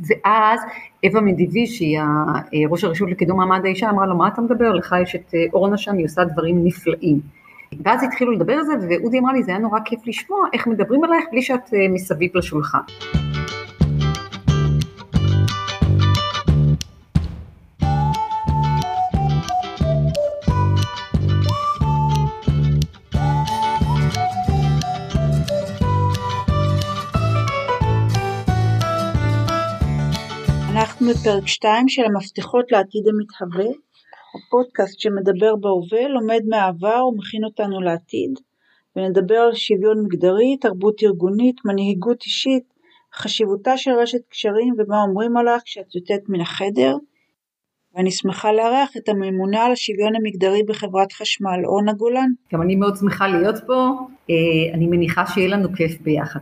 ואז אווה מדיבי, שהיא ראש הרשות לקידום מעמד האישה, אמרה לו, מה אתה מדבר? לך יש את אורנה שם, היא עושה דברים נפלאים. ואז התחילו לדבר על זה, ואודי אמרה לי, זה היה נורא כיף לשמוע איך מדברים עלייך בלי שאת מסביב לשולחן. אנחנו בפרק 2 של המפתחות לעתיד המתהווה, הפודקאסט שמדבר בהווה, לומד מהעבר ומכין אותנו לעתיד, ונדבר על שוויון מגדרי, תרבות ארגונית, מנהיגות אישית, חשיבותה של רשת קשרים ומה אומרים עליך כשאת יוצאת מן החדר. ואני שמחה לארח את הממונה על השוויון המגדרי בחברת חשמל, אורנה גולן. גם אני מאוד שמחה להיות פה, אה, אני מניחה שיהיה לנו כיף ביחד.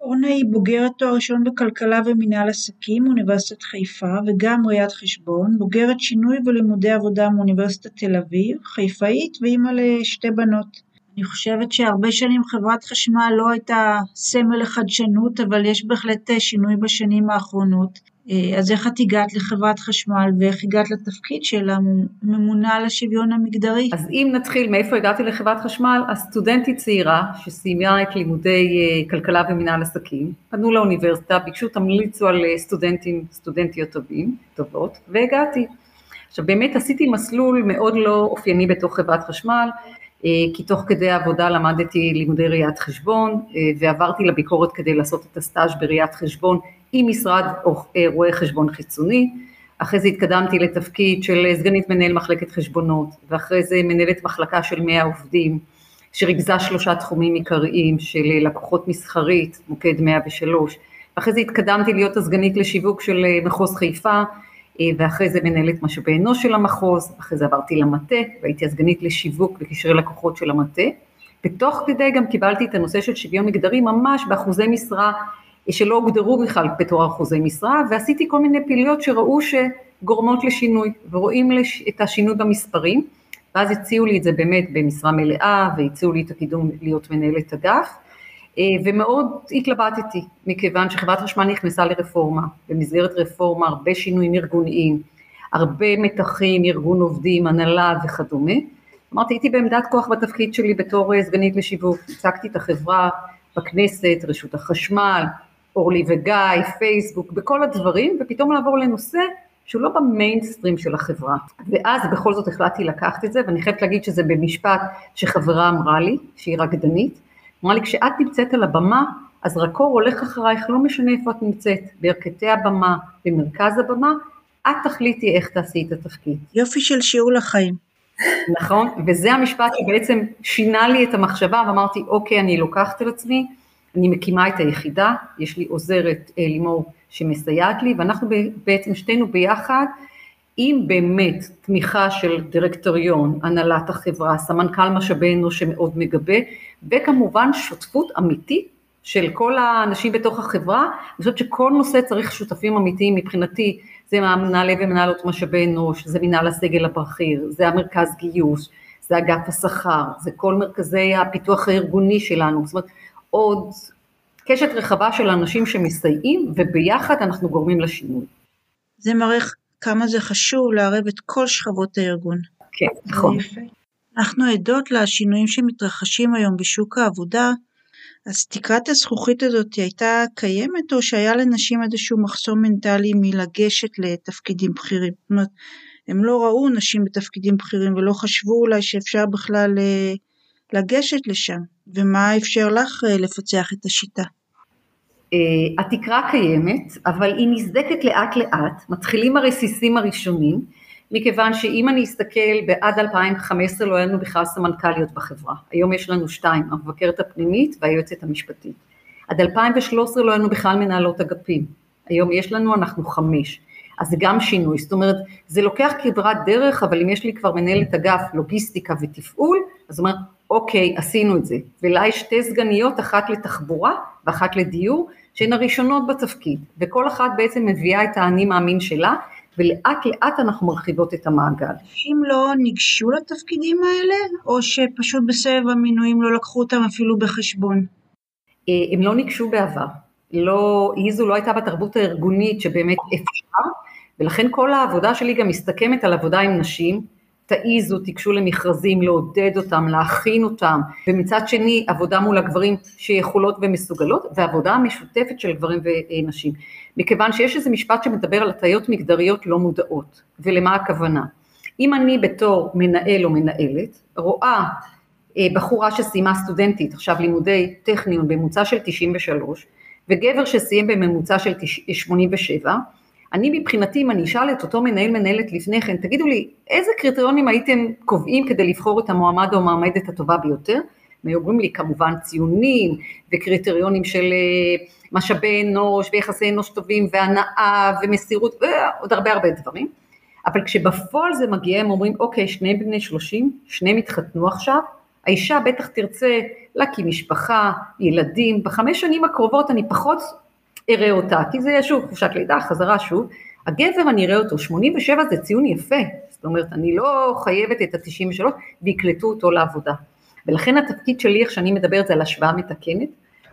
אורנה היא בוגרת תואר ראשון בכלכלה ומנהל עסקים מאוניברסיטת חיפה וגם ראיית חשבון, בוגרת שינוי ולימודי עבודה מאוניברסיטת תל אביב, חיפאית ואימא לשתי בנות. אני חושבת שהרבה שנים חברת חשמל לא הייתה סמל לחדשנות, אבל יש בהחלט שינוי בשנים האחרונות. אה, אז איך את הגעת לחברת חשמל ואיך הגעת לתפקיד של הממונה על השוויון המגדרי? אז אם נתחיל מאיפה הגעתי לחברת חשמל, אז סטודנטית צעירה שסיימה את לימודי אה, כלכלה ומנהל עסקים, פנו לאוניברסיטה, ביקשו תמליצו על אה, סטודנטים, סטודנטיות טובים, טובות, והגעתי. עכשיו באמת עשיתי מסלול מאוד לא אופייני בתוך חברת חשמל, כי תוך כדי העבודה למדתי לימודי ראיית חשבון ועברתי לביקורת כדי לעשות את הסטאז' בראיית חשבון עם משרד אה, רואה חשבון חיצוני, אחרי זה התקדמתי לתפקיד של סגנית מנהל מחלקת חשבונות, ואחרי זה מנהלת מחלקה של 100 עובדים, שריכזה שלושה תחומים עיקריים של לקוחות מסחרית, מוקד 103, ואחרי זה התקדמתי להיות הסגנית לשיווק של אה, מחוז חיפה, אה, ואחרי זה מנהלת משאבי אנוש של המחוז, אחרי זה עברתי למטה, והייתי הסגנית לשיווק וקשרי לקוחות של המטה, ותוך כדי גם קיבלתי את הנושא של שוויון מגדרי ממש באחוזי משרה שלא הוגדרו בכלל בתור אחוזי משרה, ועשיתי כל מיני פעילויות שראו שגורמות לשינוי, ורואים את השינוי במספרים, ואז הציעו לי את זה באמת במשרה מלאה, והציעו לי את הקידום להיות מנהלת אגף, אה, ומאוד התלבטתי, מכיוון שחברת חשמל נכנסה לרפורמה, במסגרת רפורמה הרבה שינויים ארגוניים, הרבה מתחים, ארגון עובדים, הנהלה וכדומה. אמרתי, הייתי בעמדת כוח בתפקיד שלי בתור אה, סגנית לשיווק, הצגתי את החברה בכנסת, רשות החשמל, אורלי וגיא, פייסבוק, בכל הדברים, ופתאום לעבור לנושא שהוא לא במיינסטרים של החברה. ואז בכל זאת החלטתי לקחת את זה, ואני חייבת להגיד שזה במשפט שחברה אמרה לי, שהיא רקדנית, אמרה לי, כשאת נמצאת על הבמה, אז רקור הולך אחרייך, לא משנה איפה את נמצאת, בירכתי הבמה, במרכז הבמה, את תחליטי איך תעשי את התפקיד. יופי של שיעור לחיים. נכון, וזה המשפט שבעצם שינה לי את המחשבה, ואמרתי, אוקיי, אני לוקחת על עצמי, אני מקימה את היחידה, יש לי עוזרת אה, לימור שמסייעת לי, ואנחנו בעצם שתינו ביחד, עם באמת תמיכה של דירקטוריון, הנהלת החברה, סמנכ"ל משאבי אנוש שמאוד מגבה, וכמובן שותפות אמיתית של כל האנשים בתוך החברה, אני חושבת שכל נושא צריך שותפים אמיתיים. מבחינתי, זה מנהלי ומנהלות משאבי אנוש, זה מנהל הסגל הבכיר, זה המרכז גיוס, זה אגף השכר, זה כל מרכזי הפיתוח הארגוני שלנו, זאת אומרת עוד קשת רחבה של אנשים שמסייעים וביחד אנחנו גורמים לשינוי. זה מראה כמה זה חשוב לערב את כל שכבות הארגון. כן, נכון. אנחנו עדות לשינויים שמתרחשים היום בשוק העבודה, אז תקרת הזכוכית הזאת הייתה קיימת או שהיה לנשים איזשהו מחסום מנטלי מלגשת לתפקידים בכירים? זאת אומרת, הם לא ראו נשים בתפקידים בכירים ולא חשבו אולי שאפשר בכלל אה, לגשת לשם, ומה אפשר לך אה, לפצח את השיטה? אה, התקרה קיימת, אבל היא נסדקת לאט לאט, מתחילים הרסיסים הראשונים, מכיוון שאם אני אסתכל בעד 2015 לא היה לנו בכלל סמנכ"ליות בחברה, היום יש לנו שתיים, המבקרת הפנימית והיועצת המשפטית. עד 2013 לא היה לנו בכלל מנהלות אגפים, היום יש לנו, אנחנו חמש. אז זה גם שינוי, זאת אומרת, זה לוקח כברת דרך, אבל אם יש לי כבר מנהלת אגף לוגיסטיקה ותפעול, אז זאת אומרת, אוקיי, עשינו את זה. ולה יש שתי סגניות, אחת לתחבורה ואחת לדיור, שהן הראשונות בתפקיד, וכל אחת בעצם מביאה את האני מאמין שלה, ולאט לאט אנחנו מרחיבות את המעגל. אנשים לא ניגשו לתפקידים האלה, או שפשוט בסבב המינויים לא לקחו אותם אפילו בחשבון? אה, הם לא ניגשו בעבר. לא, איזו לא הייתה בתרבות הארגונית שבאמת אפשר, ולכן כל העבודה שלי גם מסתכמת על עבודה עם נשים, תעיזו, תיגשו למכרזים, לעודד אותם, להכין אותם, ומצד שני עבודה מול הגברים שיכולות ומסוגלות, ועבודה משותפת של גברים ונשים. מכיוון שיש איזה משפט שמדבר על הטיות מגדריות לא מודעות, ולמה הכוונה? אם אני בתור מנהל או מנהלת רואה אה, בחורה שסיימה סטודנטית, עכשיו לימודי טכניון בממוצע של 93, וגבר שסיים בממוצע של 87, אני מבחינתי, אם אני אשאל את אותו מנהל מנהלת לפני כן, תגידו לי, איזה קריטריונים הייתם קובעים כדי לבחור את המועמד או המועמדת הטובה ביותר? הם אומרים לי כמובן ציונים וקריטריונים של אה, משאבי אנוש ויחסי אנוש טובים והנאה ומסירות ועוד הרבה הרבה דברים, אבל כשבפועל זה מגיע הם אומרים אוקיי שני בני שלושים, שניהם התחתנו עכשיו, האישה בטח תרצה להקים משפחה, ילדים, בחמש שנים הקרובות אני פחות אראה אותה, כי זה יהיה שוב חופשת לידה, חזרה שוב, הגבר אני אראה אותו, 87 זה ציון יפה, זאת אומרת אני לא חייבת את ה-93 ויקלטו אותו לעבודה. ולכן התפקיד שלי, איך שאני מדברת זה על השוואה מתקנת,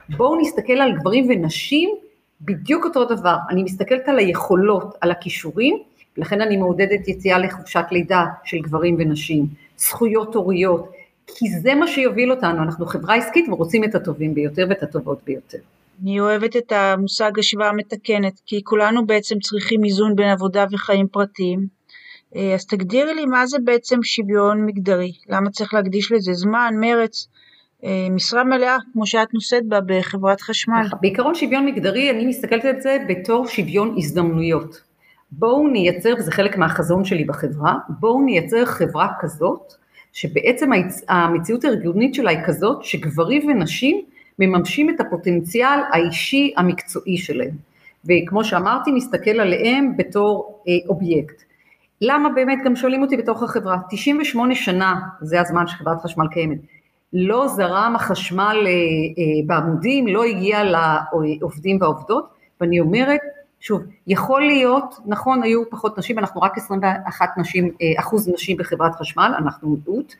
בואו נסתכל על גברים ונשים בדיוק אותו דבר, אני מסתכלת על היכולות, על הכישורים, לכן אני מעודדת יציאה לחופשת לידה של גברים ונשים, זכויות הוריות, כי זה מה שיוביל אותנו, אנחנו חברה עסקית ורוצים את הטובים ביותר ואת הטובות ביותר. אני אוהבת את המושג השוואה מתקנת, כי כולנו בעצם צריכים איזון בין עבודה וחיים פרטיים. אה, אז תגדירי לי מה זה בעצם שוויון מגדרי, למה צריך להקדיש לזה זמן, מרץ, אה, משרה מלאה כמו שאת נושאת בה בחברת חשמל. בעיקרון שוויון מגדרי, אני מסתכלת על זה בתור שוויון הזדמנויות. בואו נייצר, וזה חלק מהחזון שלי בחברה, בואו נייצר חברה כזאת, שבעצם המציאות הארגונית שלה היא כזאת, שגברים ונשים מממשים את הפוטנציאל האישי המקצועי שלהם. וכמו שאמרתי, נסתכל עליהם בתור אה, אובייקט. למה באמת גם שואלים אותי בתוך החברה, 98 שנה, זה הזמן שחברת חשמל קיימת, לא זרם החשמל אה, אה, בעמודים, לא הגיע לעובדים והעובדות, ואני אומרת, שוב, יכול להיות, נכון, היו פחות נשים, אנחנו רק 21 נשים, אה, אחוז נשים בחברת חשמל, אנחנו מיעוט,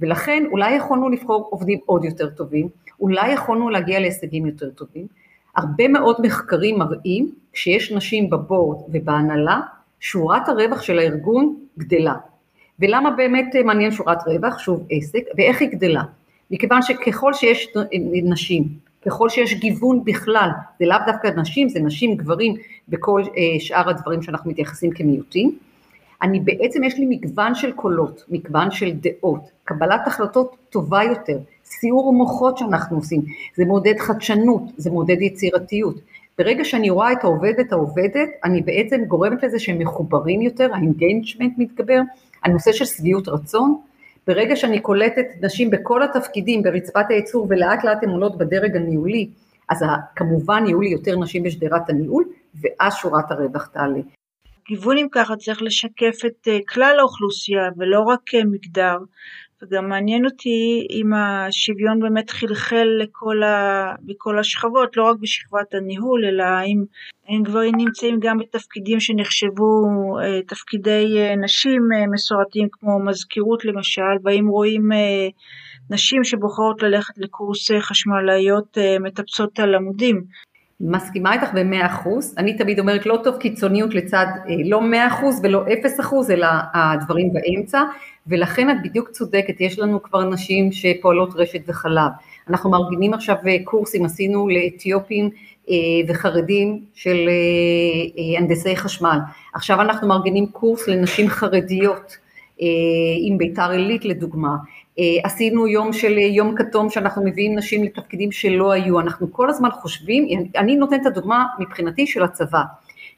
ולכן אולי יכולנו לבחור עובדים עוד יותר טובים, אולי יכולנו להגיע להישגים יותר טובים. הרבה מאוד מחקרים מראים שיש נשים בבורד ובהנהלה, שורת הרווח של הארגון גדלה. ולמה באמת מעניין שורת רווח? שוב עסק, ואיך היא גדלה? מכיוון שככל שיש נשים, ככל שיש גיוון בכלל, זה לאו דווקא נשים, זה נשים, גברים, בכל אה, שאר הדברים שאנחנו מתייחסים כמיעוטים, אני בעצם יש לי מגוון של קולות, מגוון של דעות, קבלת החלטות טובה יותר, סיעור מוחות שאנחנו עושים, זה מעודד חדשנות, זה מעודד יצירתיות. ברגע שאני רואה את העובדת העובדת, אני בעצם גורמת לזה שהם מחוברים יותר, ה engagement מתגבר, הנושא של שביעות רצון. ברגע שאני קולטת נשים בכל התפקידים ברצפת הייצור ולאט לאט הן עולות בדרג הניהולי, אז כמובן יהיו לי יותר נשים בשדרת הניהול, ואז שורת הרווח תעלה. גיוון אם ככה צריך לשקף את אה, כלל האוכלוסייה ולא רק אה, מגדר וגם מעניין אותי אם השוויון באמת חלחל לכל ה... בכל השכבות, לא רק בשכבת הניהול, אלא אם, אם גברים נמצאים גם בתפקידים שנחשבו אה, תפקידי אה, נשים אה, מסורתיים כמו מזכירות למשל, והאם רואים נשים שבוחרות ללכת לקורס חשמלאיות מטפסות על עמודים. מסכימה איתך במאה אחוז, אני תמיד אומרת לא טוב קיצוניות לצד לא מאה אחוז ולא אפס אחוז, אלא הדברים באמצע, ולכן את בדיוק צודקת, יש לנו כבר נשים שפועלות רשת וחלב. אנחנו מארגנים עכשיו אה, קורסים, עשינו לאתיופים אה, וחרדים של אה, הנדסי חשמל. עכשיו אנחנו מארגנים קורס לנשים חרדיות, עם ביתר עילית לדוגמה. עשינו יום של יום כתום שאנחנו מביאים נשים לתפקידים שלא היו, אנחנו כל הזמן חושבים, אני נותנת את הדוגמה מבחינתי של הצבא.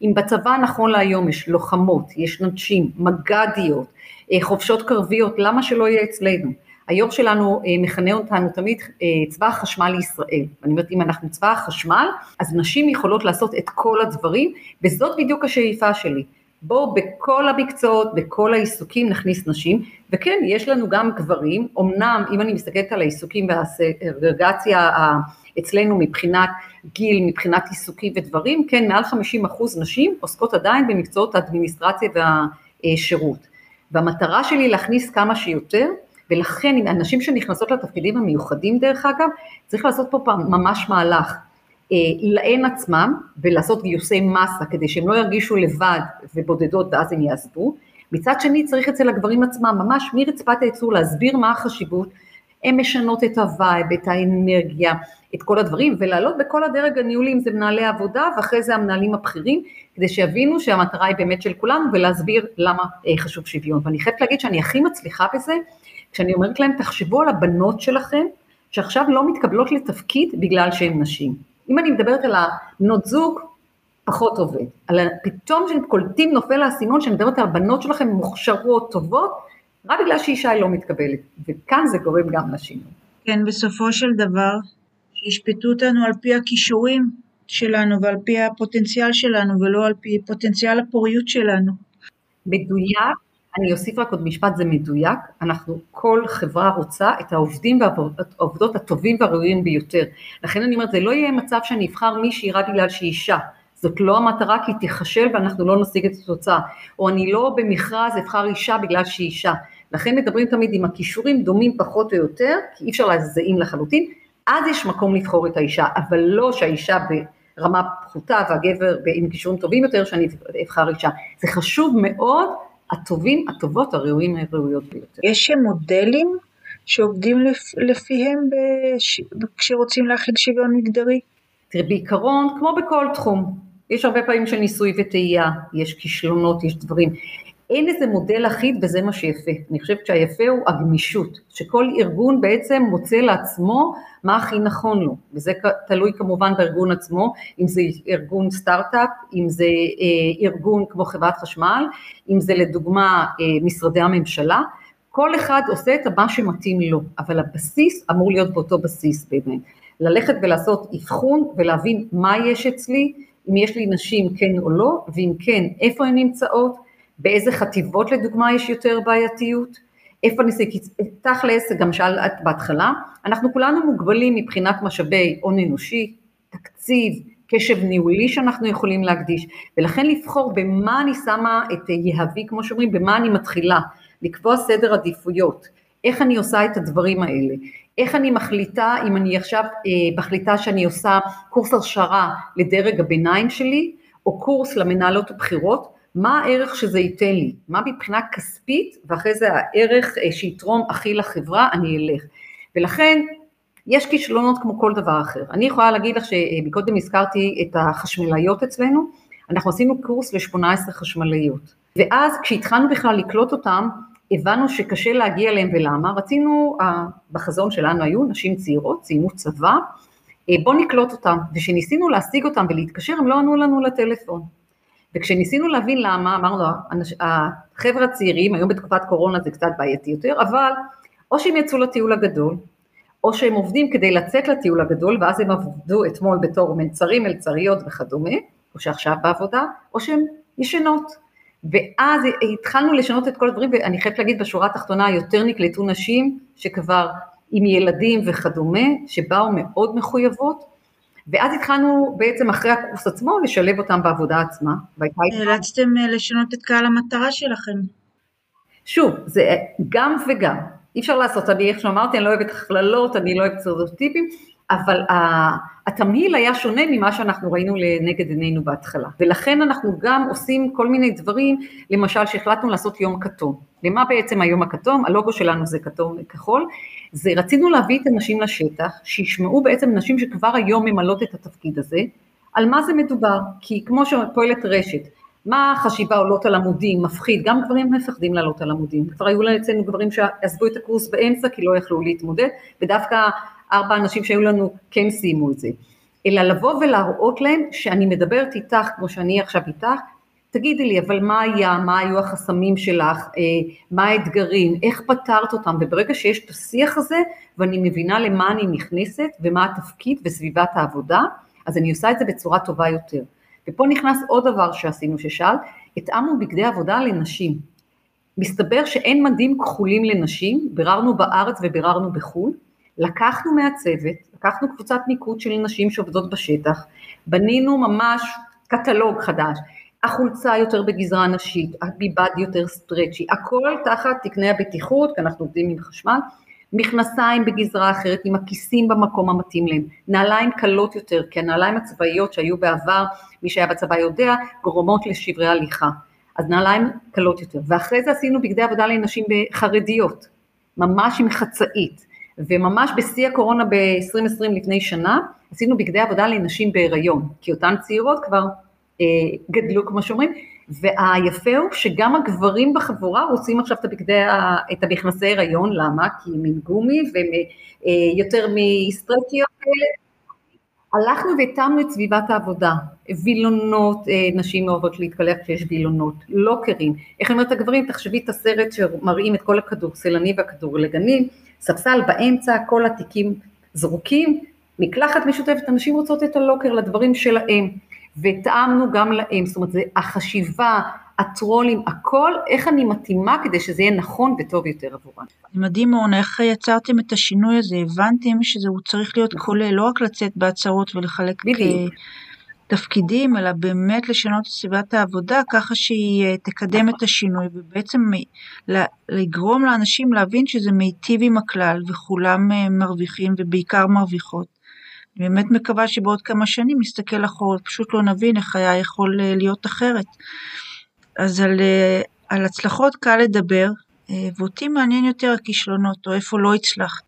אם בצבא נכון להיום יש לוחמות, יש נשים, מג"דיות, אה, חופשות קרביות, למה שלא יהיה אצלנו? היו"ר שלנו אה, מכנה אותנו תמיד אה, צבא החשמל לישראל. אני אומרת, אם אנחנו צבא החשמל, אז נשים יכולות לעשות את כל הדברים, וזאת בדיוק השאיפה שלי. בואו בכל המקצועות, בכל העיסוקים נכניס נשים, וכן, יש לנו גם גברים, אמנם אם אני מסתכלת על העיסוקים והסגרגציה אצלנו מבחינת גיל, מבחינת עיסוקים ודברים, כן, מעל 50 אחוז נשים עוסקות עדיין במקצועות האדמיניסטרציה והשירות. והמטרה שלי להכניס כמה שיותר, ולכן הנשים שנכנסות לתפקידים המיוחדים דרך אגב, צריך לעשות פה ממש מהלך. להן עצמם ולעשות גיוסי מסה כדי שהם לא ירגישו לבד ובודדות ואז הם יעזבו. מצד שני צריך אצל הגברים עצמם ממש מרצפת הייצור להסביר מה החשיבות, הן משנות את ה vibe, את האנרגיה, את כל הדברים ולעלות בכל הדרג הניהולי אם זה מנהלי עבודה ואחרי זה המנהלים הבכירים כדי שיבינו שהמטרה היא באמת של כולנו ולהסביר למה אה, חשוב שוויון ואני חייבת להגיד שאני הכי מצליחה בזה כשאני אומרת להם תחשבו על הבנות שלכם שעכשיו לא מתקבלות לתפקיד בגלל שהן נשים. אם אני מדברת על הבנות זוג, פחות עובד. אבל פתאום כשהם קולטים נופל האסימון, שאני מדברת על הבנות שלכם מוכשרות, טובות, רק בגלל שאישה היא לא מתקבלת. וכאן זה גורם גם לשינוי. כן, בסופו של דבר, שישפטו אותנו על פי הכישורים שלנו ועל פי הפוטנציאל שלנו, ולא על פי פוטנציאל הפוריות שלנו. מדויק, אני אוסיף רק עוד משפט, זה מדויק, אנחנו, כל חברה רוצה את העובדים והעובדות הטובים והראויים ביותר. לכן אני אומרת, זה לא יהיה מצב שאני אבחר מישהי רק בגלל שהיא אישה. זאת לא המטרה כי תיכשל ואנחנו לא נשיג את התוצאה. או אני לא במכרז אבחר אישה בגלל שהיא אישה. לכן מדברים תמיד עם הכישורים דומים פחות או יותר, כי אי אפשר להזעים לחלוטין, אז יש מקום לבחור את האישה, אבל לא שהאישה ברמה פחותה והגבר עם כישורים טובים יותר, שאני אבחר אישה. זה חשוב מאוד הטובים, הטובות, הראויים, הראויות ביותר. יש מודלים שעובדים לפיהם בש... כשרוצים להכיל שוויון מגדרי? תראי, בעיקרון, כמו בכל תחום, יש הרבה פעמים של ניסוי וטעייה, יש כישלונות, יש דברים. אין איזה מודל אחיד וזה מה שיפה. אני חושבת שהיפה הוא הגמישות, שכל ארגון בעצם מוצא לעצמו מה הכי נכון לו, וזה תלוי כמובן בארגון עצמו, אם זה ארגון סטארט-אפ, אם זה אה, ארגון כמו חברת חשמל, אם זה לדוגמה אה, משרדי הממשלה, כל אחד עושה את מה שמתאים לו, אבל הבסיס אמור להיות באותו בסיס באמת. ללכת ולעשות אבחון ולהבין מה יש אצלי, אם יש לי נשים כן או לא, ואם כן, איפה הן נמצאות, באיזה חטיבות לדוגמה יש יותר בעייתיות, איפה ניסי, כי תכלס, גם שאלת בהתחלה, אנחנו כולנו מוגבלים מבחינת משאבי הון אנושי, תקציב, קשב ניהולי שאנחנו יכולים להקדיש, ולכן לבחור במה אני שמה את יהבי, כמו שאומרים, במה אני מתחילה, לקבוע סדר עדיפויות, איך אני עושה את הדברים האלה, איך אני מחליטה, אם אני עכשיו אה, מחליטה שאני עושה קורס הרשרה לדרג הביניים שלי, או קורס למנהלות הבכירות, מה הערך שזה ייתן לי, מה מבחינה כספית, ואחרי זה הערך אה, שיתרום הכי לחברה, אני אלך. ולכן, יש כישלונות כמו כל דבר אחר. אני יכולה להגיד לך שמקודם הזכרתי את החשמלאיות אצלנו, אנחנו עשינו קורס ל-18 חשמלאיות. ואז כשהתחלנו בכלל לקלוט אותם, הבנו שקשה להגיע אליהם ולמה, רצינו, בחזון שלנו היו נשים צעירות, סיימו צבא, אה, בואו נקלוט אותם, וכשניסינו להשיג אותם ולהתקשר הם לא ענו לנו לטלפון. וכשניסינו להבין למה, אמרנו, החבר'ה הצעירים, היום בתקופת קורונה זה קצת בעייתי יותר, אבל או שהם יצאו לטיול הגדול, או שהם עובדים כדי לצאת לטיול הגדול, ואז הם עבדו אתמול בתור מלצרים, מלצריות וכדומה, או שעכשיו בעבודה, או שהם ישנות. ואז התחלנו לשנות את כל הדברים, ואני חייבת להגיד בשורה התחתונה, יותר נקלטו נשים שכבר עם ילדים וכדומה, שבאו מאוד מחויבות, ואז התחלנו בעצם אחרי הקורס עצמו לשלב אותם בעבודה עצמה. נאלצתם אה, לשנות את קהל המטרה שלכם. שוב, זה גם וגם. אי אפשר לעשות, אני איך שאמרתי, אני לא אוהבת הכללות, אני לא אוהבת סטריאוטיפים, אבל התמהיל היה שונה ממה שאנחנו ראינו לנגד עינינו בהתחלה. ולכן אנחנו גם עושים כל מיני דברים, למשל שהחלטנו לעשות יום כתום. למה בעצם היום הכתום? הלוגו שלנו זה כתום וכחול. זה רצינו להביא את הנשים לשטח, שישמעו בעצם נשים שכבר היום ממלאות את התפקיד הזה, על מה זה מדובר. כי כמו שפועלת רשת, מה החשיבה עולות על עמודים, מפחיד, גם גברים מפחדים לעלות על עמודים, כבר היו אצלנו גברים שעזבו את הקורס באמצע כי לא יכלו להתמודד, ודווקא ארבע אנשים שהיו לנו כן סיימו את זה, אלא לבוא ולהראות להם שאני מדברת איתך כמו שאני עכשיו איתך, תגידי לי, אבל מה היה, מה היו החסמים שלך, אה, מה האתגרים, איך פתרת אותם, וברגע שיש את השיח הזה, ואני מבינה למה אני נכנסת, ומה התפקיד וסביבת העבודה, אז אני עושה את זה בצורה טובה יותר. ופה נכנס עוד דבר שעשינו ששאל, התאמנו בגדי עבודה לנשים. מסתבר שאין מדים כחולים לנשים, ביררנו בארץ וביררנו בחו"ל, לקחנו מהצוות, לקחנו קבוצת מיקוד של נשים שעובדות בשטח, בנינו ממש קטלוג חדש, החולצה יותר בגזרה נשית, הביבד יותר סטרצ'י, הכל תחת תקני הבטיחות, כי אנחנו עובדים עם חשמל, מכנסיים בגזרה אחרת, עם הכיסים במקום המתאים להם, נעליים קלות יותר, כי הנעליים הצבאיות שהיו בעבר, מי שהיה בצבא יודע, גורמות לשברי הליכה. אז נעליים קלות יותר. ואחרי זה עשינו בגדי עבודה לנשים חרדיות, ממש עם חצאית. וממש בשיא הקורונה ב-2020 לפני שנה, עשינו בגדי עבודה לנשים בהיריון, כי אותן צעירות כבר אה, גדלו כמו שאומרים, והיפה הוא שגם הגברים בחבורה רוצים עכשיו את הבגדי, את המכנסי הריון, למה? כי הם עם גומי ויותר אה, מסטרקיות כאלה. הלכנו והתאמנו את סביבת העבודה, וילונות, אה, נשים אוהבות להתקלח כשיש וילונות, לוקרים, איך אני אומרת הגברים, תחשבי את הסרט שמראים את כל הכדורסלנים והכדורגלנים, ספסל באמצע, כל התיקים זרוקים, מקלחת משותפת, אנשים רוצות את הלוקר לדברים שלהם, והתאמנו גם להם, זאת אומרת, זה החשיבה, הטרולים, הכל, איך אני מתאימה כדי שזה יהיה נכון וטוב יותר עבורם. מדהים אורנה, איך יצרתם את השינוי הזה? הבנתם שזה צריך להיות. כולל, לא רק לצאת בהצהרות ולחלק בדיוק. תפקידים, אלא באמת לשנות את סביבת העבודה ככה שהיא אה, תקדם את השינוי ובעצם לגרום לאנשים להבין שזה מיטיב עם הכלל וכולם אה, מרוויחים ובעיקר מרוויחות. אני באמת מקווה שבעוד כמה שנים נסתכל אחורה, פשוט לא נבין איך היה יכול אה, להיות אחרת. אז על, על הצלחות קל לדבר, ואותי מעניין יותר הכישלונות, או איפה לא הצלחת,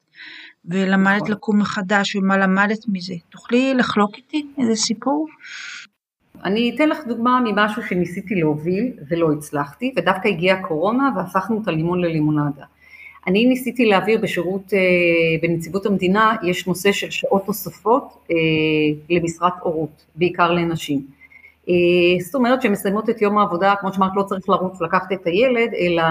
ולמדת נכון. לקום מחדש, ומה למדת מזה. תוכלי לחלוק איתי איזה סיפור? אני אתן לך דוגמה ממשהו שניסיתי להוביל ולא הצלחתי, ודווקא הגיעה הקורונה והפכנו את הלימון ללימונדה. אני ניסיתי להעביר בשירות, אה, בנציבות המדינה, יש נושא של שעות נוספות אה, למשרת הורות, בעיקר לנשים. אה, זאת אומרת שהן מסיימות את יום העבודה, כמו שאמרת, לא צריך לרוץ לקחת את הילד, אלא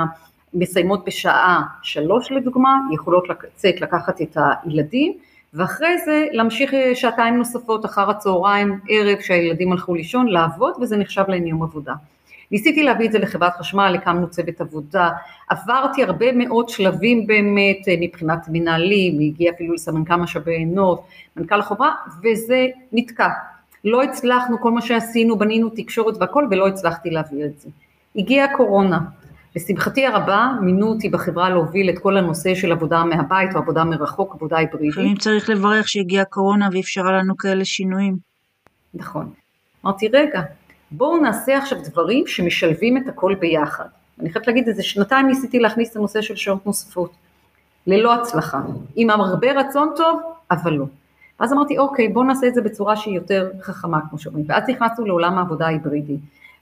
מסיימות בשעה שלוש לדוגמה, יכולות לצאת לקחת את הילדים, ואחרי זה להמשיך אה, שעתיים נוספות אחר הצהריים, ערב שהילדים הלכו לישון, לעבוד וזה נחשב להם יום עבודה. ניסיתי להביא את זה לחברת חשמל, הקמנו צוות עבודה, עברתי הרבה מאוד שלבים באמת אה, מבחינת מנהלים, הגיע אפילו לסמנכ"ל משאבי אנוש, מנכ"ל החברה, וזה נתקע. לא הצלחנו, כל מה שעשינו, בנינו תקשורת והכל, ולא הצלחתי להביא את זה. הגיעה הקורונה, לשמחתי הרבה מינו אותי בחברה להוביל את כל הנושא של עבודה מהבית או עבודה מרחוק, עבודה היברידית. לפעמים צריך לברך שהגיעה קורונה ואפשרה לנו כאלה שינויים. נכון. אמרתי רגע, בואו נעשה עכשיו דברים שמשלבים את הכל ביחד. אני חייבת להגיד איזה שנתיים ניסיתי להכניס את הנושא של שעות נוספות, ללא הצלחה, עם הרבה רצון טוב, אבל לא. ואז אמרתי אוקיי בואו נעשה את זה בצורה שהיא יותר חכמה כמו שאומרים, ואז נכנסנו לעולם העבודה ההיברידי.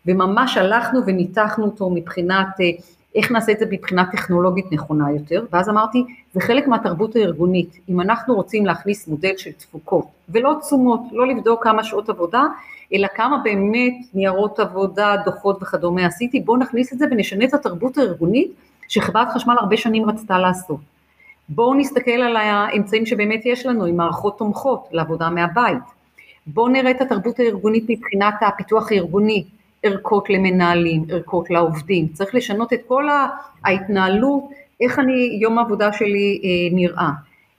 וממש הלכנו וניתחנו אותו מבחינת אה, איך נעשה את זה מבחינה טכנולוגית נכונה יותר, ואז אמרתי, זה חלק מהתרבות הארגונית, אם אנחנו רוצים להכניס מודל של תפוקות, ולא תשומות, לא לבדוק כמה שעות עבודה, אלא כמה באמת ניירות עבודה, דוחות וכדומה עשיתי, בואו נכניס את זה ונשנה את התרבות הארגונית שחברת חשמל הרבה שנים רצתה לעשות. בואו נסתכל על האמצעים שבאמת יש לנו עם מערכות תומכות לעבודה מהבית. בואו נראה את התרבות הארגונית מבחינת הפיתוח הארגוני, ערכות למנהלים, ערכות לעובדים, צריך לשנות את כל ההתנהלות, איך אני, יום העבודה שלי אה, נראה,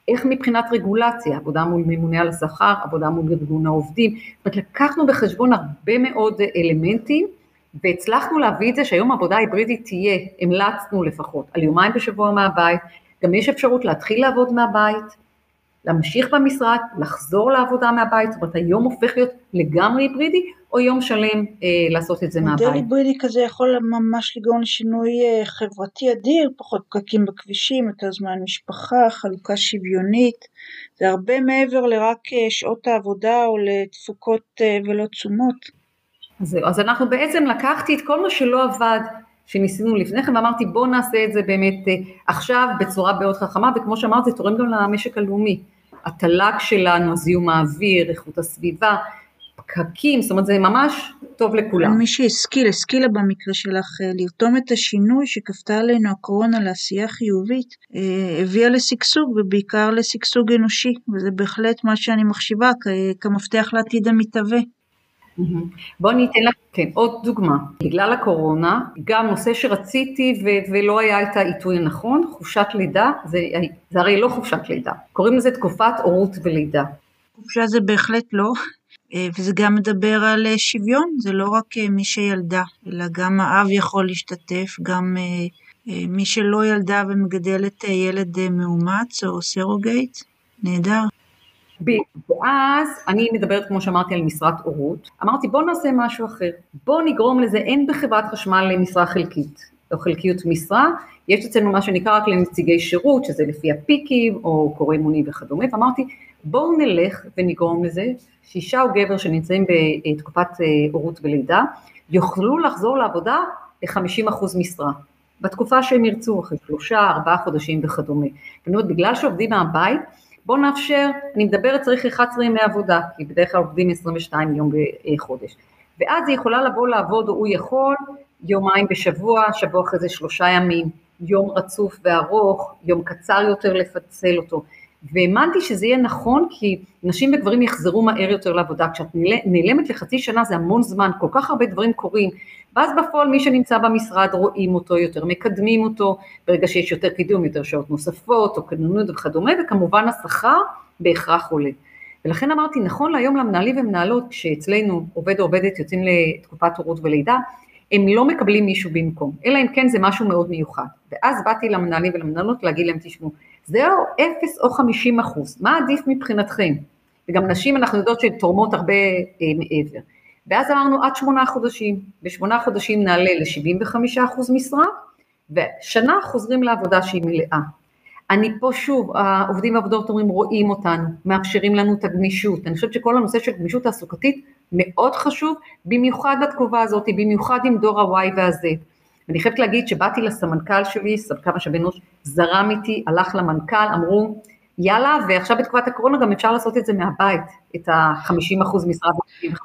איך מבחינת רגולציה, עבודה מול ממונה על השכר, עבודה מול ארגון העובדים, זאת אומרת לקחנו בחשבון הרבה מאוד אלמנטים והצלחנו להביא את זה שהיום העבודה ההיברידית תהיה, המלצנו לפחות, על יומיים בשבוע מהבית, גם יש אפשרות להתחיל לעבוד מהבית, להמשיך במשרד, לחזור לעבודה מהבית, זאת אומרת היום הופך להיות לגמרי היברידי, או יום שלם אה, לעשות את זה מהבית. מודל היברידי כזה יכול ממש לגרום לשינוי אה, חברתי אדיר, פחות פקקים בכבישים, יותר זמן משפחה, חלוקה שוויונית, זה הרבה מעבר לרק אה, שעות העבודה או לתפוקות אה, ולא תשומות. אז, אז אנחנו בעצם לקחתי את כל מה שלא עבד, שניסינו לפני כן, ואמרתי בואו נעשה את זה באמת אה, עכשיו בצורה מאוד חכמה, וכמו שאמרת זה תורם גם למשק הלאומי. התל"ג שלנו, זיהום האוויר, איכות הסביבה, פקקים, זאת אומרת זה ממש טוב לכולם. מי שהשכיל, השכילה במקרה שלך אה, לרתום את השינוי שכפתה עלינו הקורונה לעשייה חיובית, אה, הביאה לשגשוג ובעיקר לשגשוג אנושי, וזה בהחלט מה שאני מחשיבה כמפתח לעתיד המתהווה. בואו אני אתן לך, כן, עוד דוגמה. בגלל הקורונה, גם נושא שרציתי ו- ולא היה את העיתוי הנכון, חופשת לידה, זה, זה הרי לא חופשת לידה, קוראים לזה תקופת הורות ולידה. חופשה זה בהחלט לא, אה, וזה גם מדבר על שוויון, זה לא רק אה, מי שילדה, אלא גם האב יכול להשתתף, גם מי שלא ילדה ומגדלת ילד מאומץ או סרוגייט, נהדר. ואז אני מדברת כמו שאמרתי על משרת הורות, אמרתי בוא נעשה משהו אחר, בוא נגרום לזה, אין בחברת חשמל למשרה חלקית או חלקיות משרה, יש אצלנו מה שנקרא רק לנציגי שירות, שזה לפי הפיקים או קורא מוני וכדומה, ואמרתי בואו נלך ונגרום לזה שאישה או גבר שנמצאים בתקופת אה, הורות ולידה, יוכלו לחזור לעבודה ל-50% משרה, בתקופה שהם ירצו, אחרי שלושה, ארבעה חודשים וכדומה. זאת אומרת, בגלל שעובדים מהבית, בואו נאפשר, אני מדברת צריך 11 ימי עבודה, כי בדרך כלל עובדים 22 יום בחודש, ואז היא יכולה לבוא לעבוד, או הוא יכול, יומיים בשבוע, שבוע אחרי זה שלושה ימים, יום רצוף וארוך, יום קצר יותר לפצל אותו. והאמנתי שזה יהיה נכון כי נשים וגברים יחזרו מהר יותר לעבודה, כשאת נעלמת לחצי שנה זה המון זמן, כל כך הרבה דברים קורים, ואז בפועל מי שנמצא במשרד רואים אותו יותר, מקדמים אותו, ברגע שיש יותר קידום, יותר שעות נוספות, או כנונות וכדומה, וכמובן השכר בהכרח עולה. ולכן אמרתי, נכון להיום למנהלים ומנהלות, כשאצלנו עובד או עובדת יוצאים לתקופת הורות ולידה, הם לא מקבלים מישהו במקום, אלא אם כן זה משהו מאוד מיוחד. ואז באתי למנהלים ולמנהלות להגיד להם, תשמעו, זה או אפס או חמישים אחוז, מה עדיף מבחינתכם? וגם נשים אנחנו יודעות שהן תורמות הרבה אה, מעבר. ואז אמרנו עד שמונה חודשים, בשמונה חודשים נעלה ל-75 אחוז משרה, ושנה חוזרים לעבודה שהיא מלאה. אני פה שוב, העובדים והעובדות אומרים רואים אותנו, מאפשרים לנו את הגמישות, אני חושבת שכל הנושא של גמישות תעסוקתית מאוד חשוב, במיוחד בתקופה הזאת, במיוחד עם דור ה-Y וה-Z. ואני חייבת להגיד שבאתי לסמנכ"ל שלי, סמנכ"ל משאבי אנוש, זרם איתי, הלך למנכ"ל, אמרו יאללה, ועכשיו בתקופת הקורונה גם אפשר לעשות את זה מהבית, את ה-50% משרה.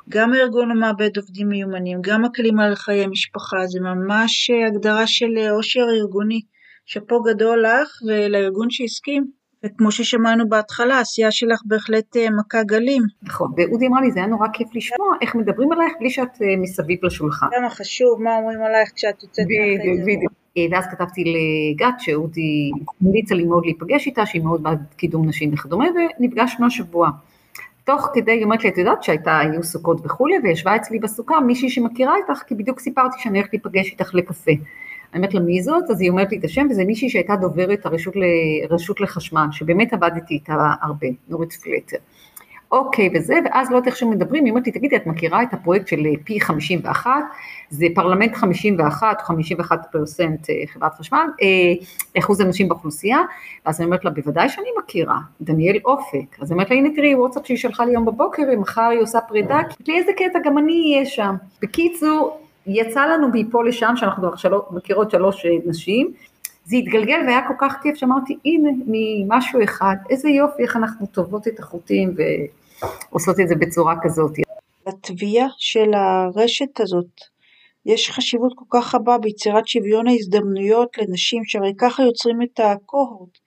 גם הארגון המעבד עובדים מיומנים, גם הכלים על חיי משפחה, זה ממש הגדרה של עושר ארגוני. שאפו גדול לך ולארגון שהסכים. וכמו ששמענו בהתחלה, העשייה שלך בהחלט אה, מכה גלים. נכון, ואודי אמר לי, זה היה נורא כיף לשמוע איך מדברים עלייך בלי שאת אה, מסביב לשולחן. כמה חשוב, מה אומרים עלייך כשאת יוצאת מהחדר. בדיוק. אה, ואז כתבתי לגת שאודי המליצה לי מאוד להיפגש איתה, שהיא מאוד בעד קידום נשים וכדומה, ונפגשנו השבוע. תוך כדי, היא אומרת לי, את יודעת שהייתה, היו סוכות וכולי, וישבה אצלי בסוכה מישהי שמכירה איתך, כי בדיוק סיפרתי שאני הולכת להיפגש איתך לקפה. אני אומרת לה מי זאת? אז היא אומרת לי את השם, וזה מישהי שהייתה דוברת הרשות לרשות לחשמל, שבאמת עבדתי איתה הרבה, נורית פלטר. אוקיי, וזה, ואז לא יודעת איך שמדברים, היא אומרת לי, תגידי, את מכירה את הפרויקט של P 51, זה פרלמנט 51, 51 percent אה, חברת חשמל, אה, אחוז אנשים באוכלוסייה, ואז אני אומרת לה, בוודאי שאני מכירה, דניאל אופק, אז אני אומרת לה, הנה תראי, וואטסאפ שהיא שלחה לי יום בבוקר, מחר היא עושה פרידה, לי איזה קטע, גם אני אהיה שם. בקיצור, יצא לנו מפה לשם, שאנחנו כבר שלוש, מכירות שלוש נשים, זה התגלגל והיה כל כך כיף שאמרתי, הנה, ממשהו אחד, איזה יופי, איך אנחנו טובות את החוטים ועושות את זה בצורה כזאת. לתביעה של הרשת הזאת יש חשיבות כל כך רבה ביצירת שוויון ההזדמנויות לנשים, שהרי ככה יוצרים את הקוהורט.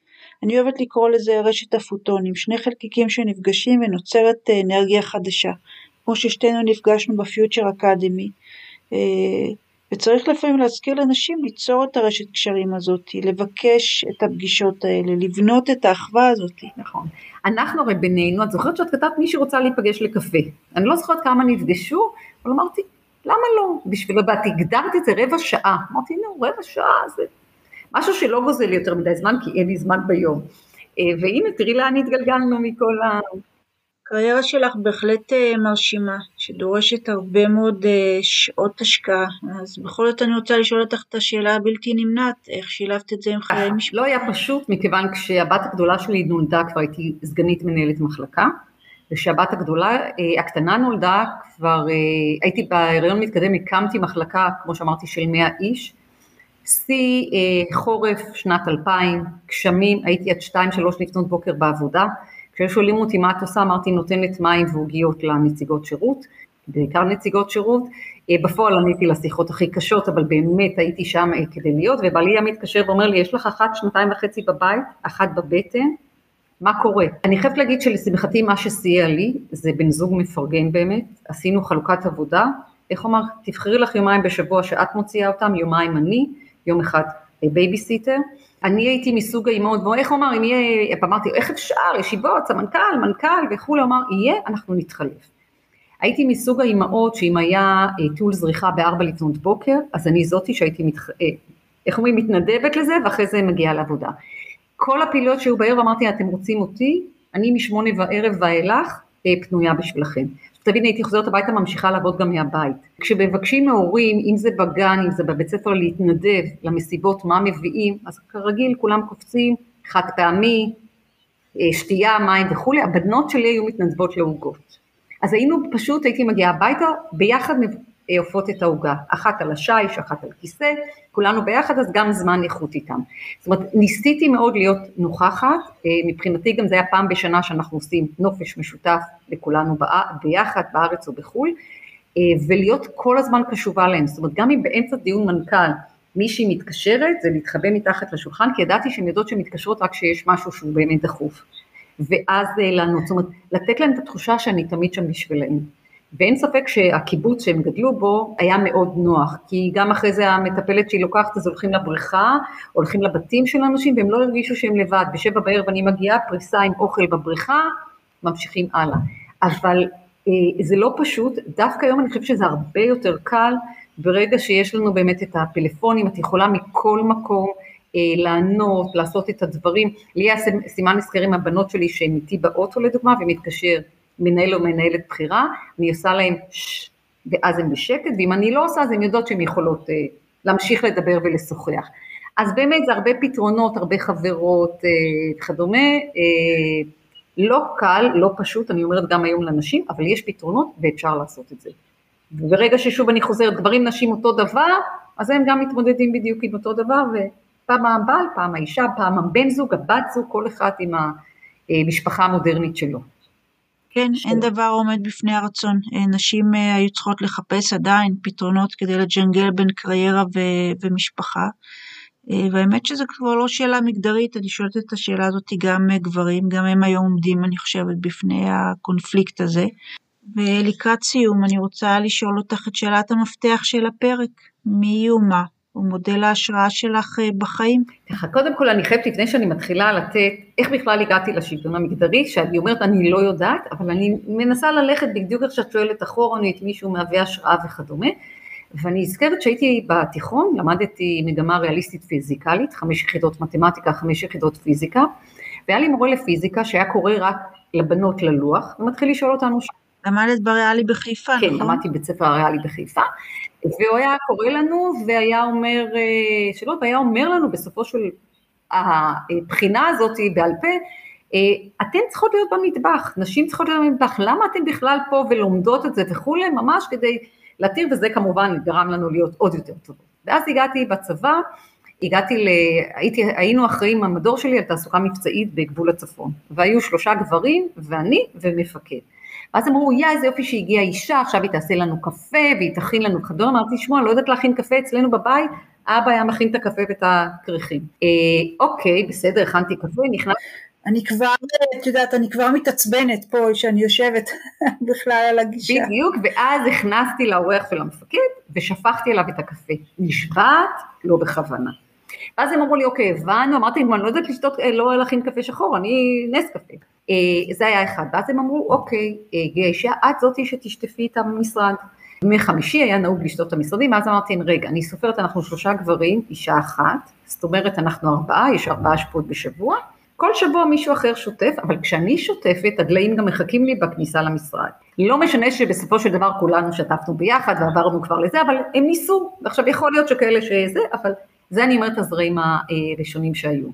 אני אוהבת לקרוא לזה רשת הפוטונים, שני חלקיקים שנפגשים ונוצרת אה, אנרגיה חדשה, כמו ששתינו נפגשנו בפיוטר אקדמי. אה, וצריך לפעמים להזכיר לנשים ליצור את הרשת קשרים הזאת, לבקש את הפגישות האלה, לבנות את האחווה הזאת. נכון. אנחנו הרי בינינו, את זוכרת שאת כתבת מי שרוצה להיפגש לקפה. אני לא זוכרת כמה נפגשו, אבל אמרתי, למה לא? בשביל ואת הגדרת את זה רבע שעה. אמרתי, נו, רבע שעה זה משהו שלא גוזל יותר מדי זמן, כי אין לי זמן ביום. אה, והנה, תראי לאן התגלגלנו מכל ה... הקריירה שלך בהחלט אה, מרשימה, שדורשת הרבה מאוד אה, שעות השקעה, אז בכל זאת אני רוצה לשאול אותך את השאלה הבלתי נמנעת, איך שילבת את זה עם חיי משפחה? לא היה פשוט, מכיוון כשהבת הגדולה שלי נולדה כבר הייתי סגנית מנהלת מחלקה, וכשהבת הגדולה, אה, הקטנה נולדה, כבר הייתי בהיריון מתקדם, הקמתי מחלקה, כמו שאמרתי, של 100 איש, שיא חורף שנת 2000, גשמים, הייתי עד 2-3 לפנות בוקר בעבודה, כשהיו שואלים אותי מה את עושה, אמרתי נותנת מים ועוגיות לנציגות שירות, בעיקר נציגות שירות, אה, בפועל עניתי לשיחות הכי קשות, אבל באמת הייתי שם אה, כדי להיות, ובעלי היה מתקשר ואומר לי, יש לך אחת שנתיים וחצי בבית, אחת בבטן, מה קורה? אני חייבת להגיד שלשמחתי מה שסייע לי, זה בן זוג מפרגן באמת, עשינו חלוקת עבודה, איך אמר, תבחרי לך יומיים בשבוע שאת מוציאה אותם, יומיים אני, יום אחד בייביסיטר, אני הייתי מסוג האימהות, ואיך אמר, אם יהיה, אמרתי, איך אפשר, ישיבות, סמנכ"ל, מנכ"ל וכולי, אמר, יהיה, אנחנו נתחלף. הייתי מסוג האימהות שאם היה אה, טיול זריחה בארבע לפנות בוקר, אז אני זאתי שהייתי מתח... אה, איך אומרים, מתנדבת לזה, ואחרי זה מגיעה לעבודה. כל הפעילויות שהיו בערב, אמרתי, אתם רוצים אותי? אני משמונה בערב ואילך אה, פנויה בשבילכם. תבין, הייתי חוזרת הביתה, ממשיכה לעבוד גם מהבית. כשמבקשים מהורים, אם זה בגן, אם זה בבית ספר, להתנדב למסיבות, מה מביאים, אז כרגיל כולם קופצים, חד פעמי, אה, שתייה, מים וכולי, הבנות שלי היו מתנדבות לעוגות. אז היינו פשוט, הייתי מגיעה הביתה, ביחד עופות את העוגה, אחת על השיש, אחת על כיסא, כולנו ביחד, אז גם זמן איכות איתם. זאת אומרת, ניסיתי מאוד להיות נוכחת, אה, מבחינתי גם זה היה פעם בשנה שאנחנו עושים נופש משותף לכולנו ביחד, בארץ או בחו"ל, אה, ולהיות כל הזמן קשובה להם, זאת אומרת, גם אם באמצע דיון מנכ"ל מישהי מתקשרת, זה להתחבא מתחת לשולחן, כי ידעתי שהן יודעות שהן מתקשרות רק כשיש משהו שהוא באמת דחוף. ואז אה, לענות, זאת אומרת, לתת להם את התחושה שאני תמיד שם בשבילהם. ואין ספק שהקיבוץ שהם גדלו בו היה מאוד נוח, כי גם אחרי זה המטפלת שהיא לוקחת אז הולכים לבריכה, הולכים לבתים של אנשים והם לא הרגישו שהם לבד, בשבע בערב אני מגיעה, פריסה עם אוכל בבריכה, ממשיכים הלאה. אבל אה, זה לא פשוט, דווקא היום אני חושבת שזה הרבה יותר קל, ברגע שיש לנו באמת את הפלאפונים, את יכולה מכל מקום אה, לענות, לעשות את הדברים, לי היה סימן נזכר עם הבנות שלי שהן איתי באוטו לדוגמה ומתקשר מנהל או מנהלת בכירה, אני עושה להם ששש, ואז הם בשקט, ואם אני לא עושה אז הן יודעות שהן יכולות אה, להמשיך לדבר ולשוחח. אז באמת זה הרבה פתרונות, הרבה חברות אה, וכדומה, אה, לא קל, לא פשוט, אני אומרת גם היום לנשים, אבל יש פתרונות ואפשר לעשות את זה. וברגע ששוב אני חוזרת, גברים נשים אותו דבר, אז הם גם מתמודדים בדיוק עם אותו דבר, ופעם הבעל, פעם האישה, פעם הבן זוג, הבת זוג, כל אחד עם המשפחה המודרנית שלו. כן, ש... אין דבר עומד בפני הרצון. אה, נשים אה, היו צריכות לחפש עדיין פתרונות כדי לג'נגל בין קריירה ו- ומשפחה. אה, והאמת שזו כבר לא שאלה מגדרית, אני שואלת את השאלה הזאת גם גברים, גם הם היום עומדים, אני חושבת, בפני הקונפליקט הזה. ולקראת סיום, אני רוצה לשאול אותך את שאלת המפתח של הפרק, מי היא אומה? הוא מודל ההשראה שלך אה, בחיים? ככה, קודם כל אני חייבת לפני שאני מתחילה לתת, איך בכלל הגעתי לשלטון המגדרי, שאני אומרת אני לא יודעת, אבל אני מנסה ללכת בדיוק איך שאת שואלת אחורנית, מישהו מהווה השראה וכדומה, ואני נזכרת שהייתי בתיכון, למדתי מגמה ריאליסטית פיזיקלית, חמש יחידות מתמטיקה, חמש יחידות פיזיקה, והיה לי מורה לפיזיקה שהיה קורא רק לבנות ללוח, ומתחיל לשאול אותנו למדת בריאלי בחיפה, כן, נכון? כן, למדתי בית ספר הריאלי בחיפה, והוא היה קורא לנו והיה אומר, אה, שלא, והיה אומר לנו בסופו של הבחינה הזאת בעל פה, אה, אתן צריכות להיות במטבח, נשים צריכות להיות במטבח, למה אתן בכלל פה ולומדות את זה וכולי, ממש כדי להתיר, וזה כמובן גרם לנו להיות עוד יותר טובות. ואז הגעתי בצבא, הגעתי ל... הייתי, היינו אחראים, המדור שלי על תעסוקה מבצעית בגבול הצפון, והיו שלושה גברים ואני ומפקד. ואז אמרו, יא, איזה יופי שהגיעה אישה, עכשיו היא תעשה לנו קפה והיא תכין לנו חדור, אמרתי, שמוע, אני לא יודעת להכין קפה אצלנו בבית, אבא היה מכין את הקפה ואת הכריכים. אה, אוקיי, בסדר, הכנתי קפה, נכנס... אני כבר, את יודעת, אני כבר מתעצבנת פה שאני יושבת בכלל על הגישה. בדיוק, ואז הכנסתי לאורח ולמפקד ושפכתי עליו את הקפה. נשבעת, לא בכוונה. ואז הם אמרו לי, אוקיי, הבנו, אמרתי, אני לא יודעת לשתות, אה, לא להכין קפה שחור, אני נס קפה. אה, זה היה אחד, ואז הם אמרו, אוקיי, הגיעה אישה, את זאתי שתשטפי את המשרד. בימי חמישי היה נהוג לשתות את המשרדים, ואז אמרתי, רגע, אני סופרת, אנחנו שלושה גברים, אישה אחת, זאת אומרת, אנחנו ארבעה, יש ארבעה שפוט בשבוע, כל שבוע מישהו אחר שוטף, אבל כשאני שוטפת, הדליים גם מחכים לי בכניסה למשרד. לא משנה שבסופו של דבר כולנו שטפנו ביחד ועברנו כבר לזה, אבל הם ניסו, ועכשיו יכול להיות שכאלה שזה, אבל זה אני אומרת הזרעים הראשונים שהיו.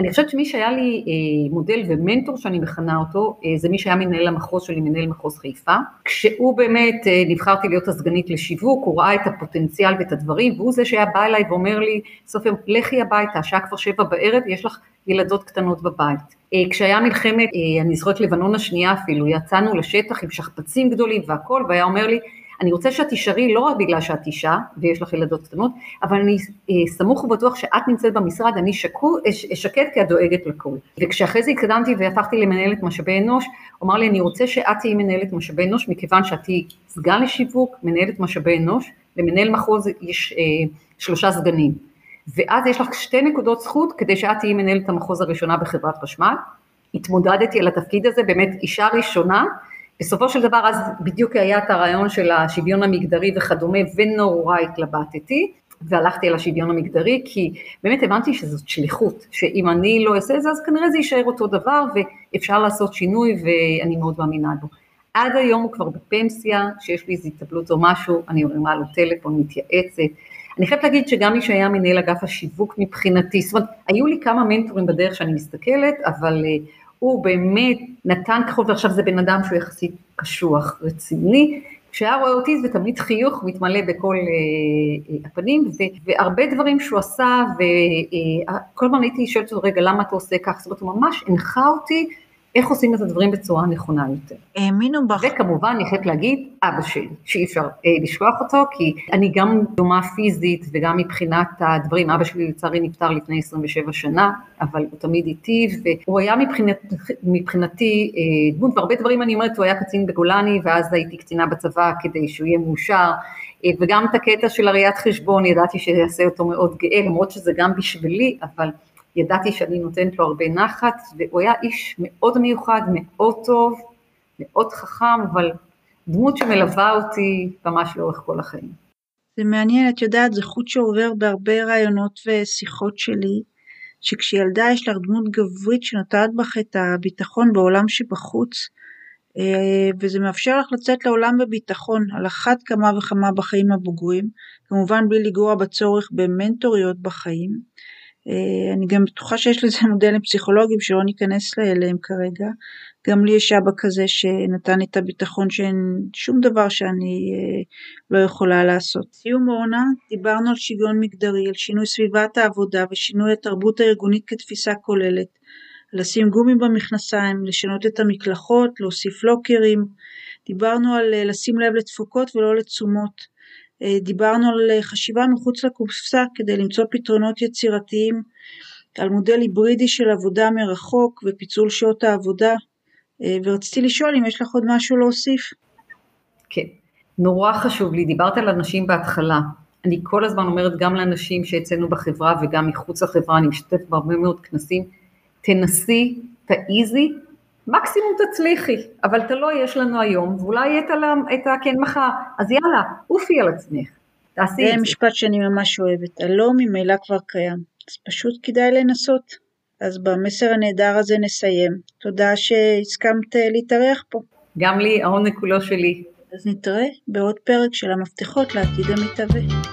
אני חושבת שמי שהיה לי אה, מודל ומנטור שאני מכנה אותו, אה, זה מי שהיה מנהל המחוז שלי, מנהל מחוז חיפה. כשהוא באמת, אה, נבחרתי להיות הסגנית לשיווק, הוא ראה את הפוטנציאל ואת הדברים, והוא זה שהיה בא אליי ואומר לי, סופר, לכי הביתה, השעה כבר שבע בערב, יש לך ילדות קטנות בבית. אה, כשהיה מלחמת, אה, אני זוכרת לבנון השנייה אפילו, יצאנו לשטח עם שכפ"צים גדולים והכל, והיה אומר לי, אני רוצה שאת תישארי לא רק בגלל שאת אישה ויש לך ילדות קטנות, אבל אני אה, סמוך ובטוח שאת נמצאת במשרד, אני שקו, אשקט כי את דואגת לכל. וכשאחרי זה התקדמתי והפכתי למנהלת משאבי אנוש, הוא אמר לי, אני רוצה שאת תהיי מנהלת משאבי אנוש, מכיוון שאת תהיי סגן לשיווק, מנהלת משאבי אנוש, למנהל מחוז יש אה, שלושה סגנים. ואז יש לך שתי נקודות זכות כדי שאת תהיי מנהלת המחוז הראשונה בחברת חשמל. התמודדתי על התפקיד הזה, באמת אישה ראשונה, בסופו של דבר אז בדיוק היה את הרעיון של השוויון המגדרי וכדומה ונורא התלבטתי והלכתי על השוויון המגדרי, כי באמת הבנתי שזאת שליחות, שאם אני לא אעשה את זה, אז כנראה זה יישאר אותו דבר, ואפשר לעשות שינוי, ואני מאוד מאמינה בו. עד היום הוא כבר בפנסיה, שיש לי איזו התאבלות או משהו, אני מרימה לו טלפון, מתייעצת. אני חייבת להגיד שגם מי שהיה מנהל אגף השיווק מבחינתי, זאת אומרת, היו לי כמה מנטורים בדרך שאני מסתכלת, אבל uh, הוא באמת נתן ככל, ועכשיו זה בן אדם שהוא יחסית קשוח, רציני, כשהיה רואה אותי זה תמיד חיוך מתמלא בכל uh, uh, הפנים, ו, והרבה דברים שהוא עשה, וכל הזמן הייתי שואלת אותו, רגע, למה אתה עושה כך? זאת אומרת, הוא ממש הנחה אותי איך עושים את הדברים בצורה נכונה יותר. האמינו בך. וכמובן, אני חייבת להגיד, אבא שלי, שאי אפשר אה, לשכוח אותו, כי אני גם דומה פיזית וגם מבחינת הדברים, אבא שלי לצערי נפטר לפני 27 שנה, אבל הוא תמיד איתי, והוא היה מבחינת, מבחינתי אה, דמות, והרבה דברים אני אומרת, הוא היה קצין בגולני, ואז הייתי קצינה בצבא כדי שהוא יהיה מאושר, אה, וגם את הקטע של הראיית חשבון, ידעתי שיעשה אותו מאוד גאה, למרות שזה גם בשבילי, אבל ידעתי שאני נותנת לו הרבה נחת, והוא היה איש מאוד מיוחד, מאוד טוב, מאוד חכם, אבל דמות שמלווה אותי ממש לאורך כל החיים. זה מעניין, את יודעת, זה חוט שעובר בהרבה רעיונות ושיחות שלי, שכשילדה יש לך דמות גברית שנותנת בך את הביטחון בעולם שבחוץ, אה, וזה מאפשר לך לצאת לעולם בביטחון, על אחת כמה וכמה בחיים הבוגרים, כמובן בלי לגרוע בצורך במנטוריות בחיים. אה, אני גם בטוחה שיש לזה מודלים פסיכולוגיים שלא ניכנס אליהם כרגע. גם לי יש אבא כזה שנתן את הביטחון שאין שום דבר שאני אה, לא יכולה לעשות. סיום אורנה, דיברנו על שוויון מגדרי, על שינוי סביבת העבודה ושינוי התרבות הארגונית כתפיסה כוללת. לשים גומי במכנסיים, לשנות את המקלחות, להוסיף לוקרים. דיברנו על אה, לשים לב לתפוקות ולא לתשומות. אה, דיברנו על אה, חשיבה מחוץ לקופסה כדי למצוא פתרונות יצירתיים, על מודל היברידי של עבודה מרחוק ופיצול שעות העבודה, אה, ורציתי לשאול אם יש לך עוד משהו להוסיף. כן, נורא חשוב לי, דיברת על אנשים בהתחלה, אני כל הזמן אומרת גם לאנשים שאצלנו בחברה וגם מחוץ לחברה, אני משתתפת בהרבה מאוד כנסים, תנסי, תעיזי, מקסימום תצליחי, אבל תלוי יש לנו היום, ואולי יהיה את הכן מחר, אז יאללה, עופי על עצמך, תעשי את זה. זה משפט שאני ממש אוהבת, הלא ממילא כבר קיים, אז פשוט כדאי לנסות. אז במסר הנהדר הזה נסיים. תודה שהסכמת אה, להתארח פה. גם לי, העונג כולו שלי. אז נתראה בעוד פרק של המפתחות לעתיד המתהווה.